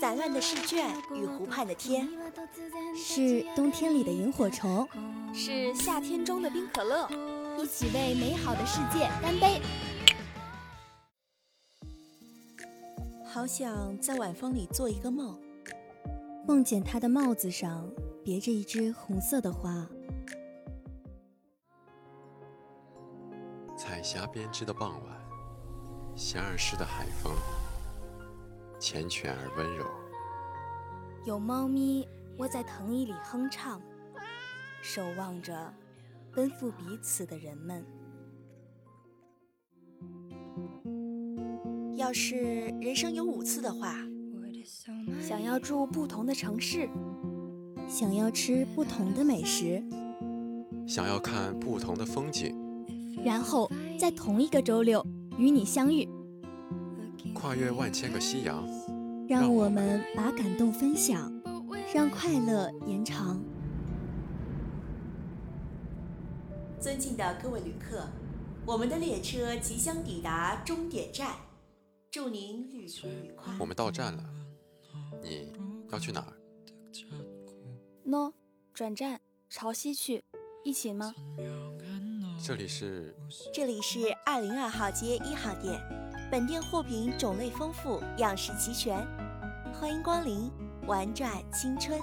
散乱的试卷与湖畔的天，是冬天里的萤火虫，是夏天中的冰可乐，一起为美好的世界干杯！好想在晚风里做一个梦，梦见他的帽子上别着一枝红色的花。彩霞编织的傍晚，咸而湿的海风。缱绻而温柔，有猫咪窝在藤椅里哼唱，守望着奔赴彼此的人们。要是人生有五次的话，想要住不同的城市，想要吃不同的美食，想要看不同的风景，然后在同一个周六与你相遇。跨越万千个夕阳，让我们把感动分享，让快乐延长。尊敬的各位旅客，我们的列车即将抵达终点站，祝您旅途愉快。我们到站了，你要去哪儿？no，转站朝西去，一起吗？这里是，这里是二零二号街一号店。本店货品种类丰富，样式齐全，欢迎光临，玩转青春。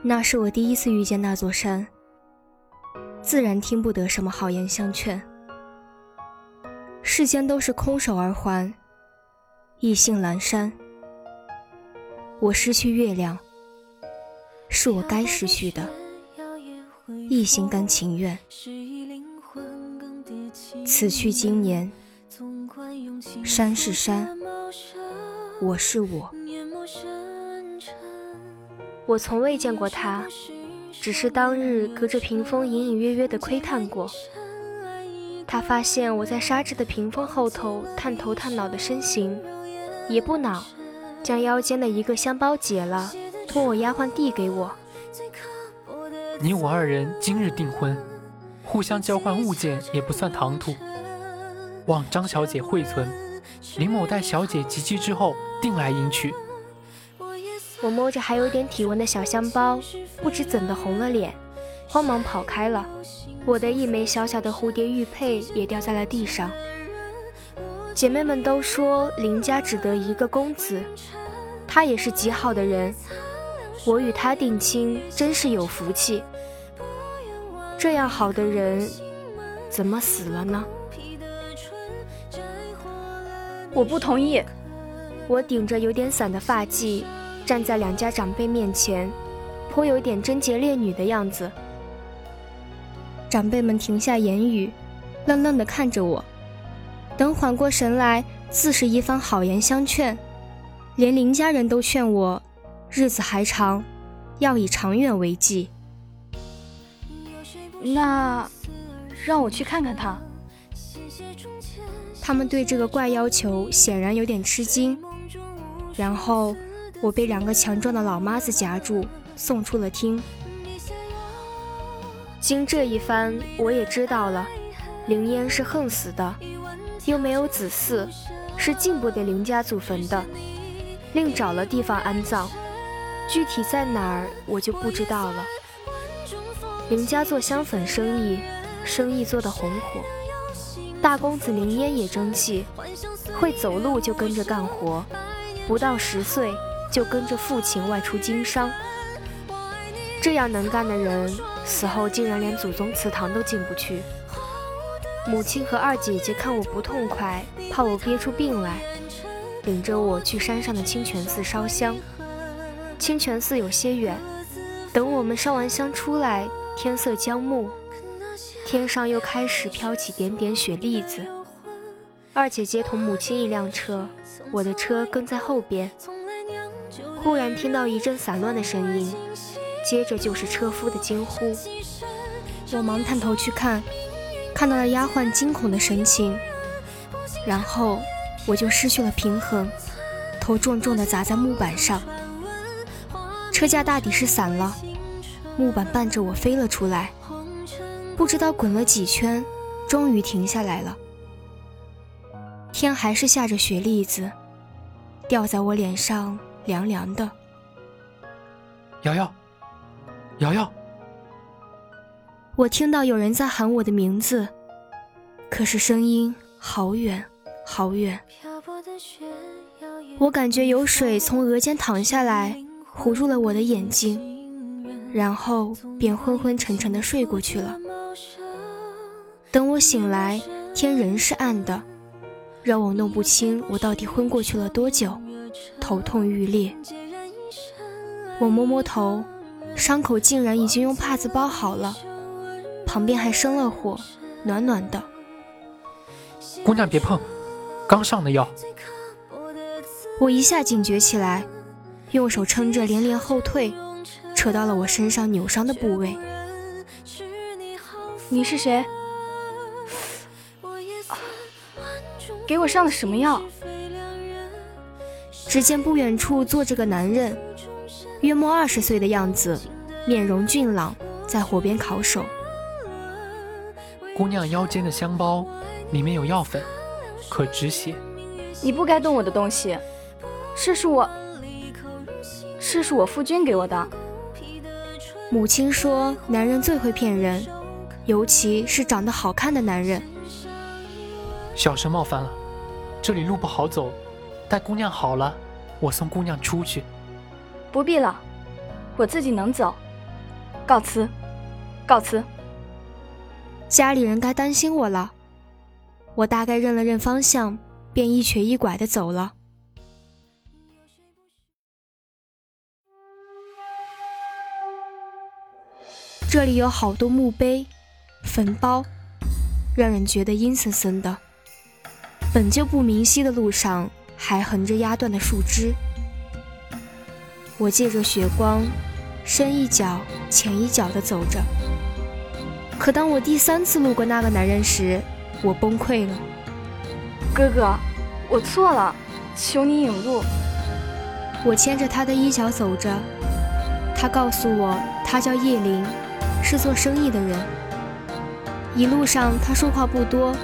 那是我第一次遇见那座山，自然听不得什么好言相劝。世间都是空手而还，意兴阑珊。我失去月亮，是我该失去的。亦心甘情愿。此去经年，山是山，我是我。我从未见过他，只是当日隔着屏风隐隐约约的窥探过。他发现我在纱质的屏风后头探头探脑的身形，也不恼，将腰间的一个香包解了，托我丫鬟递给我。你我二人今日订婚，互相交换物件也不算唐突。望张小姐惠存，林某待小姐及笄之后定来迎娶。我摸着还有点体温的小香包，不知怎的红了脸，慌忙跑开了。我的一枚小小的蝴蝶玉佩也掉在了地上。姐妹们都说林家只得一个公子，他也是极好的人。我与他定亲，真是有福气。这样好的人，怎么死了呢？我不同意。我顶着有点散的发髻，站在两家长辈面前，颇有点贞洁烈女的样子。长辈们停下言语，愣愣地看着我。等缓过神来，自是一番好言相劝，连林家人都劝我，日子还长，要以长远为计。那，让我去看看他。他们对这个怪要求显然有点吃惊。然后，我被两个强壮的老妈子夹住，送出了厅。经这一番，我也知道了，凌烟是横死的，又没有子嗣，是进不得凌家祖坟的，另找了地方安葬。具体在哪儿，我就不知道了。林家做香粉生意，生意做得红火。大公子林烟也争气，会走路就跟着干活，不到十岁就跟着父亲外出经商。这样能干的人，死后竟然连祖宗祠堂都进不去。母亲和二姐姐看我不痛快，怕我憋出病来，领着我去山上的清泉寺烧香。清泉寺有些远，等我们烧完香出来。天色将暮，天上又开始飘起点点雪粒子。二姐姐同母亲一辆车，我的车跟在后边。忽然听到一阵散乱的声音，接着就是车夫的惊呼。我忙探头去看，看到了丫鬟惊恐的神情，然后我就失去了平衡，头重重地砸在木板上。车架大抵是散了。木板伴着我飞了出来，不知道滚了几圈，终于停下来了。天还是下着雪粒子，掉在我脸上，凉凉的。瑶瑶，瑶瑶，我听到有人在喊我的名字，可是声音好远好远。我感觉有水从额间淌下来，糊住了我的眼睛，然后便昏昏沉沉的睡过去了。等我醒来，天仍是暗的，让我弄不清我到底昏过去了多久，头痛欲裂。我摸摸头，伤口竟然已经用帕子包好了，旁边还生了火，暖暖的。姑娘别碰，刚上的药。我一下警觉起来，用手撑着连连后退，扯到了我身上扭伤的部位。你是谁？给我上的什么药？只见不远处坐着个男人，约莫二十岁的样子，面容俊朗，在火边烤手。姑娘腰间的香包里面有药粉，可止血。你不该动我的东西，这是我，这是我夫君给我的。母亲说，男人最会骗人，尤其是长得好看的男人。小生冒犯了，这里路不好走，待姑娘好了，我送姑娘出去。不必了，我自己能走。告辞，告辞。家里人该担心我了。我大概认了认方向，便一瘸一拐的走了。这里有好多墓碑、坟包，让人觉得阴森森的。本就不明晰的路上，还横着压断的树枝。我借着雪光，深一脚浅一脚地走着。可当我第三次路过那个男人时，我崩溃了。哥哥，我错了，求你引路。我牵着他的衣角走着，他告诉我，他叫叶林，是做生意的人。一路上他说话不多。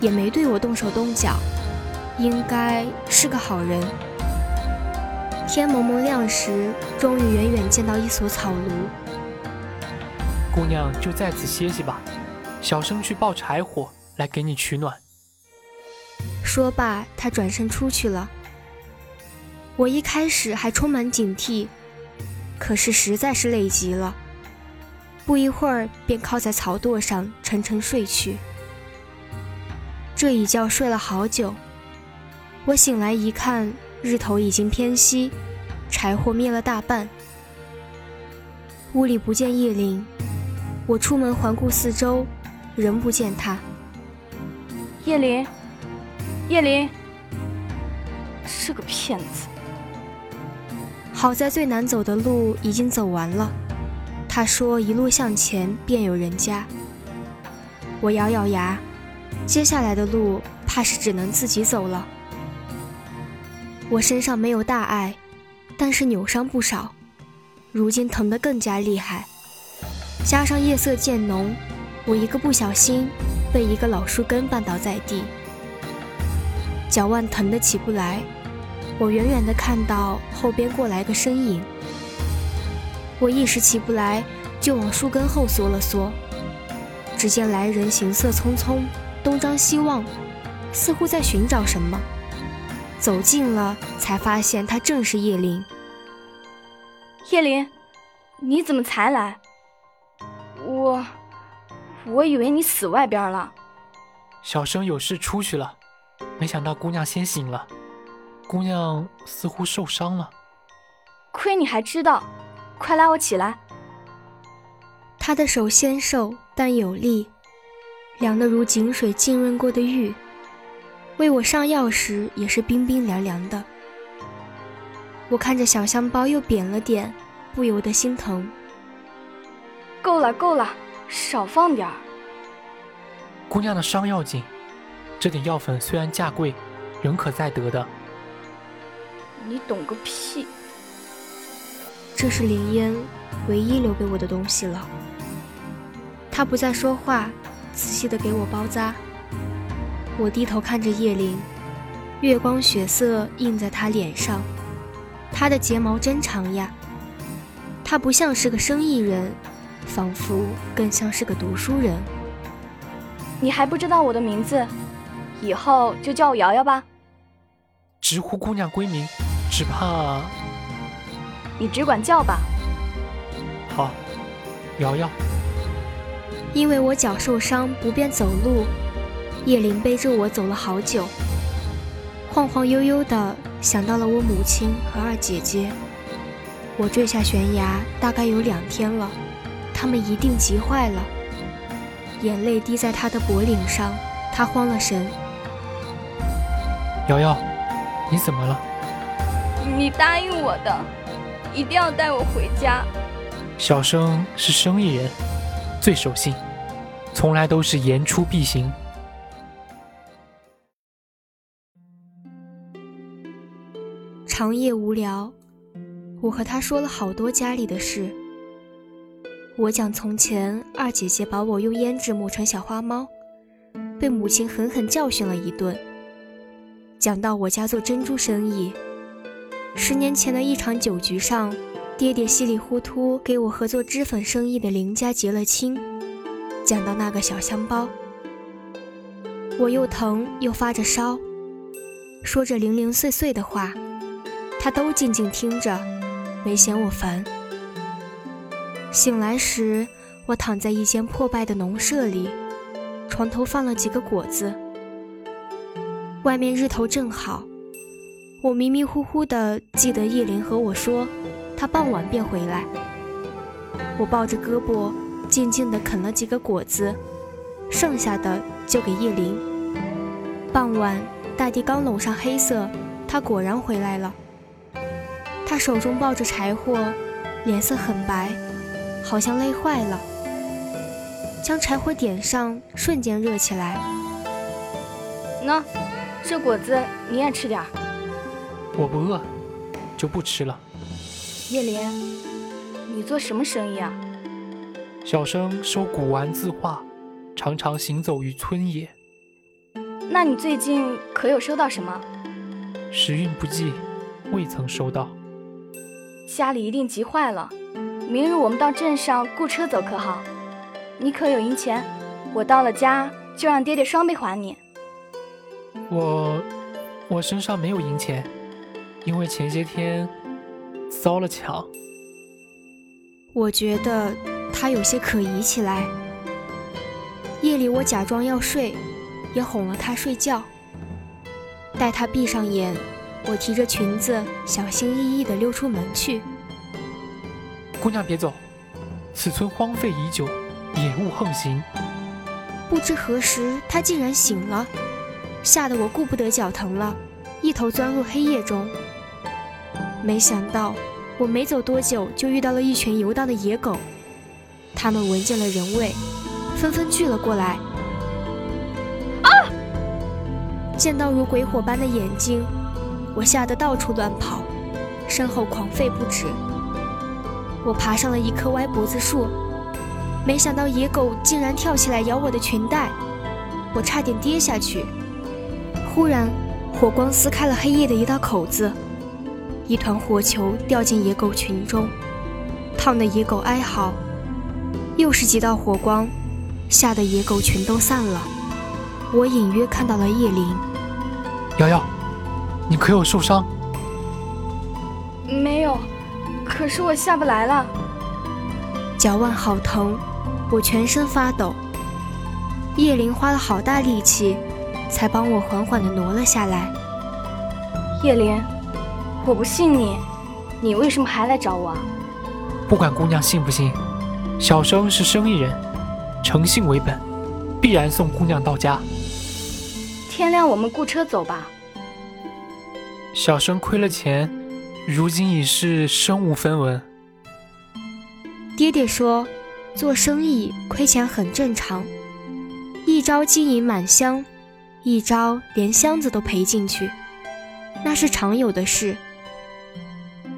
也没对我动手动脚，应该是个好人。天蒙蒙亮时，终于远远见到一所草庐。姑娘就在此歇息吧，小生去抱柴火来给你取暖。说罢，他转身出去了。我一开始还充满警惕，可是实在是累极了，不一会儿便靠在草垛上沉沉睡去。这一觉睡了好久，我醒来一看，日头已经偏西，柴火灭了大半，屋里不见叶灵。我出门环顾四周，仍不见他。叶灵，叶灵，是个骗子。好在最难走的路已经走完了，他说一路向前便有人家。我咬咬牙。接下来的路怕是只能自己走了。我身上没有大碍，但是扭伤不少，如今疼得更加厉害。加上夜色渐浓，我一个不小心被一个老树根绊倒在地，脚腕疼得起不来。我远远地看到后边过来个身影，我一时起不来，就往树根后缩了缩。只见来人行色匆匆。东张西望，似乎在寻找什么。走近了，才发现他正是叶林。叶林，你怎么才来？我，我以为你死外边了。小生有事出去了，没想到姑娘先醒了。姑娘似乎受伤了。亏你还知道，快拉我起来。他的手纤瘦但有力。凉得如井水浸润过的玉，为我上药时也是冰冰凉凉的。我看着小香包又扁了点，不由得心疼。够了够了，少放点儿。姑娘的伤要紧，这点药粉虽然价贵，仍可再得的。你懂个屁！这是林烟唯一留给我的东西了。他不再说话。仔细的给我包扎，我低头看着叶灵，月光血色映在她脸上，她的睫毛真长呀。她不像是个生意人，仿佛更像是个读书人。你还不知道我的名字，以后就叫我瑶瑶吧。直呼姑娘闺名，只怕……你只管叫吧。好，瑶瑶。因为我脚受伤不便走路，叶林背着我走了好久，晃晃悠悠的想到了我母亲和二姐姐。我坠下悬崖大概有两天了，他们一定急坏了。眼泪滴在他的脖领上，他慌了神。瑶瑶，你怎么了？你答应我的，一定要带我回家。小生是生意人。最守信，从来都是言出必行。长夜无聊，我和他说了好多家里的事。我讲从前二姐姐把我用胭脂抹成小花猫，被母亲狠狠教训了一顿。讲到我家做珍珠生意，十年前的一场酒局上。爹爹稀里糊涂给我合作脂粉生意的林家结了亲。讲到那个小香包，我又疼又发着烧，说着零零碎碎的话，他都静静听着，没嫌我烦。醒来时，我躺在一间破败的农舍里，床头放了几个果子。外面日头正好，我迷迷糊糊的记得叶林和我说。他傍晚便回来，我抱着胳膊，静静地啃了几个果子，剩下的就给叶林。傍晚，大地刚笼上黑色，他果然回来了。他手中抱着柴火，脸色很白，好像累坏了。将柴火点上，瞬间热起来。喏，这果子你也吃点儿。我不饿，就不吃了。叶莲，你做什么生意啊？小生收古玩字画，常常行走于村野。那你最近可有收到什么？时运不济，未曾收到。家里一定急坏了。明日我们到镇上雇车走，可好？你可有银钱？我到了家就让爹爹双倍还你。我，我身上没有银钱，因为前些天。遭了抢，我觉得他有些可疑起来。夜里我假装要睡，也哄了他睡觉。待他闭上眼，我提着裙子，小心翼翼地溜出门去。姑娘别走，此村荒废已久，野物横行。不知何时，他竟然醒了，吓得我顾不得脚疼了，一头钻入黑夜中。没想到，我没走多久就遇到了一群游荡的野狗，它们闻见了人味，纷纷聚了过来。啊！见到如鬼火般的眼睛，我吓得到处乱跑，身后狂吠不止。我爬上了一棵歪脖子树，没想到野狗竟然跳起来咬我的裙带，我差点跌下去。忽然，火光撕开了黑夜的一道口子。一团火球掉进野狗群中，烫得野狗哀嚎。又是几道火光，吓得野狗群都散了。我隐约看到了叶灵。瑶瑶，你可有受伤？没有，可是我下不来了。脚腕好疼，我全身发抖。叶灵花了好大力气，才帮我缓缓地挪了下来。叶灵。我不信你，你为什么还来找我啊？不管姑娘信不信，小生是生意人，诚信为本，必然送姑娘到家。天亮我们雇车走吧。小生亏了钱，如今已是身无分文。爹爹说，做生意亏钱很正常，一朝金银满箱，一朝连箱子都赔进去，那是常有的事。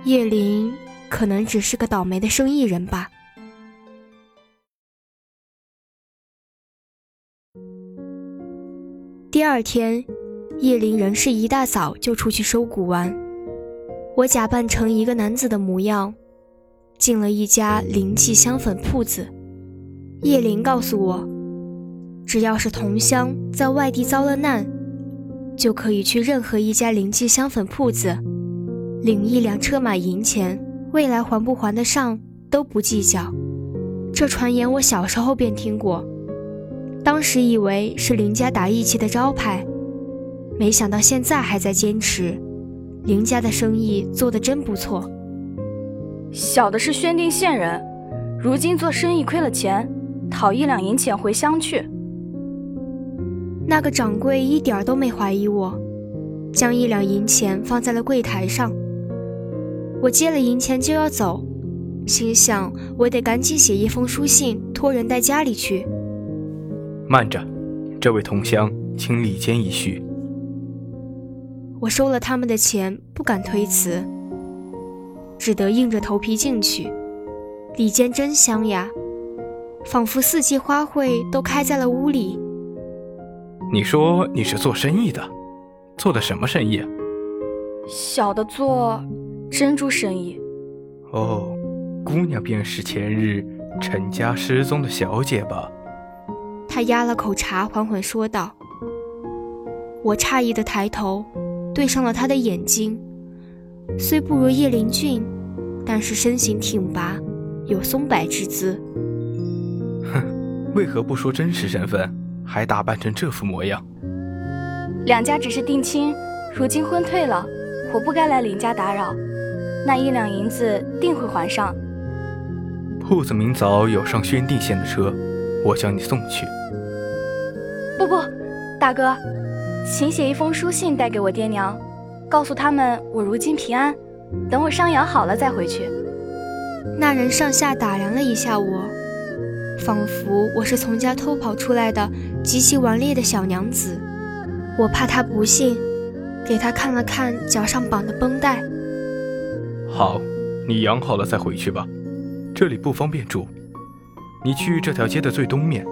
叶林可能只是个倒霉的生意人吧。第二天，叶林仍是一大早就出去收古玩。我假扮成一个男子的模样，进了一家灵气香粉铺子。叶林告诉我，只要是同乡在外地遭了难，就可以去任何一家灵气香粉铺子，领一两车马银钱，未来还不还得上都不计较。这传言我小时候便听过，当时以为是林家打义气的招牌，没想到现在还在坚持。林家的生意做得真不错。小的是宣定县人，如今做生意亏了钱，讨一两银钱回乡去。那个掌柜一点都没怀疑我，将一两银钱放在了柜台上。我接了银钱就要走，心想我得赶紧写一封书信，托人带家里去。慢着，这位同乡，请里间一叙。我收了他们的钱，不敢推辞，只得硬着头皮进去。里间真香呀，仿佛四季花卉都开在了屋里。你说你是做生意的，做的什么生意？小的做珍珠生意。哦，姑娘便是前日陈家失踪的小姐吧？他压了口茶，缓缓说道。我诧异的抬头。对上了他的眼睛，虽不如叶灵俊，但是身形挺拔，有松柏之姿。哼，为何不说真实身份，还打扮成这副模样？两家只是定亲，如今婚退了，我不该来林家打扰。那一两银子定会还上。铺子明早有上宣定县的车，我将你送去。不不，大哥。请写一封书信带给我爹娘，告诉他们我如今平安，等我伤养好了再回去。那人上下打量了一下我，仿佛我是从家偷跑出来的极其顽劣的小娘子。我怕他不信，给他看了看脚上绑的绷带。好，你养好了再回去吧，这里不方便住。你去这条街的最东面，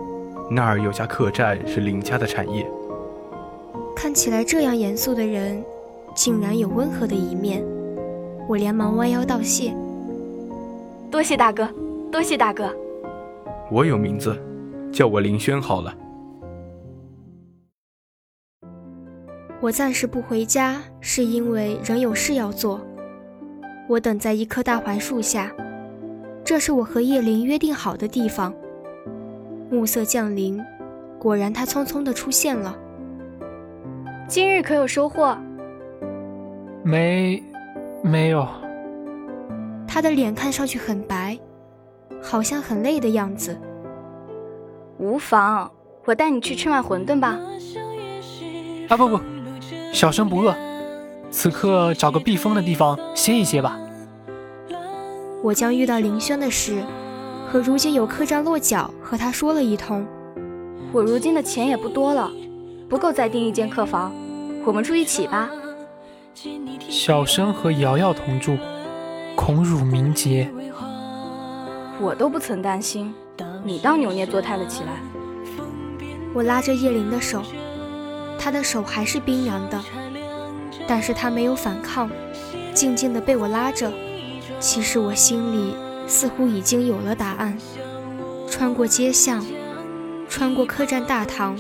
那儿有家客栈是林家的产业。看起来这样严肃的人，竟然有温和的一面。我连忙弯腰道谢：“多谢大哥，多谢大哥。”我有名字，叫我林轩好了。我暂时不回家，是因为仍有事要做。我等在一棵大槐树下，这是我和叶灵约定好的地方。暮色降临，果然他匆匆的出现了。今日可有收获？没，没有。他的脸看上去很白，好像很累的样子。无妨，我带你去吃碗馄饨吧。啊不不，小生不饿，此刻找个避风的地方歇一歇吧。我将遇到林轩的事和如今有客栈落脚和他说了一通。我如今的钱也不多了。不够再订一间客房，我们住一起吧。小生和瑶瑶同住，恐辱名节。我都不曾担心，你倒扭捏作态了起来。我拉着叶琳的手，她的手还是冰凉的，但是他没有反抗，静静的被我拉着。其实我心里似乎已经有了答案。穿过街巷，穿过客栈大堂。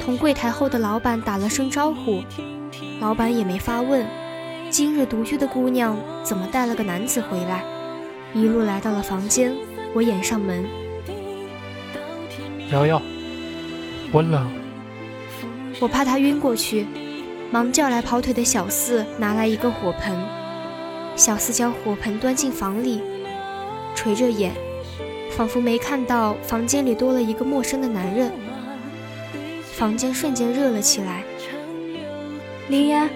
同柜台后的老板打了声招呼，老板也没发问，今日独居的姑娘怎么带了个男子回来？一路来到了房间，我掩上门。瑶瑶，我冷。我怕她晕过去，忙叫来跑腿的小四拿来一个火盆。小四将火盆端进房里，垂着眼，仿佛没看到房间里多了一个陌生的男人。房间瞬间热了起来。林烟，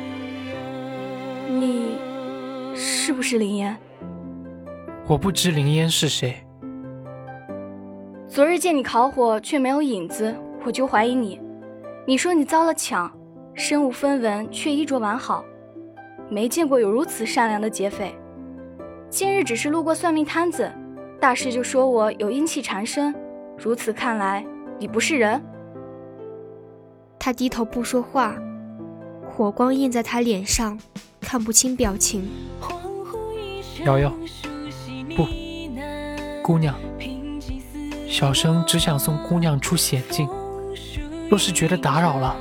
你是不是林烟？我不知林烟是谁。昨日见你烤火却没有影子，我就怀疑你。你说你遭了抢，身无分文却衣着完好，没见过有如此善良的劫匪。今日只是路过算命摊子，大师就说我有阴气缠身。如此看来，你不是人。他低头不说话，火光映在他脸上，看不清表情。瑶瑶，不，姑娘，小生只想送姑娘出险境。若是觉得打扰了，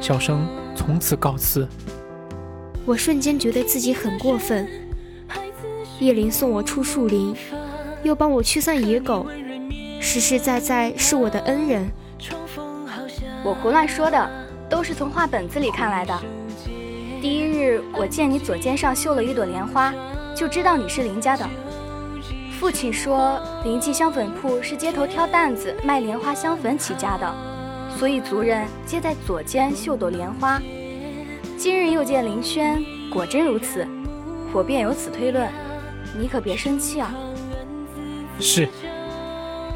小生从此告辞。我瞬间觉得自己很过分。叶灵送我出树林，又帮我驱散野狗，实实在在是我的恩人。我胡乱说的，都是从画本子里看来的。第一日我见你左肩上绣了一朵莲花，就知道你是林家的。父亲说，林记香粉铺是街头挑担子卖莲花香粉起家的，所以族人皆在左肩绣朵莲花。今日又见林轩，果真如此，我便由此推论。你可别生气啊！是，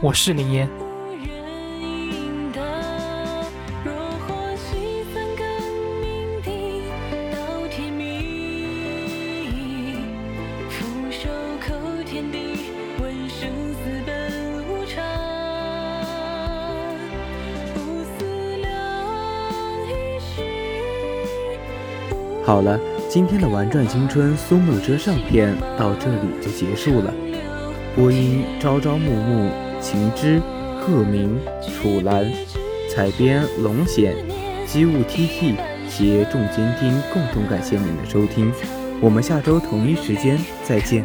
我是林烟。好了。今天的《玩转青春》苏幕遮上篇到这里就结束了。播音：朝朝暮暮、晴之、鹤鸣、楚岚，采编：龙显、机务 TT 携众监听共同感谢您的收听。我们下周同一时间再见。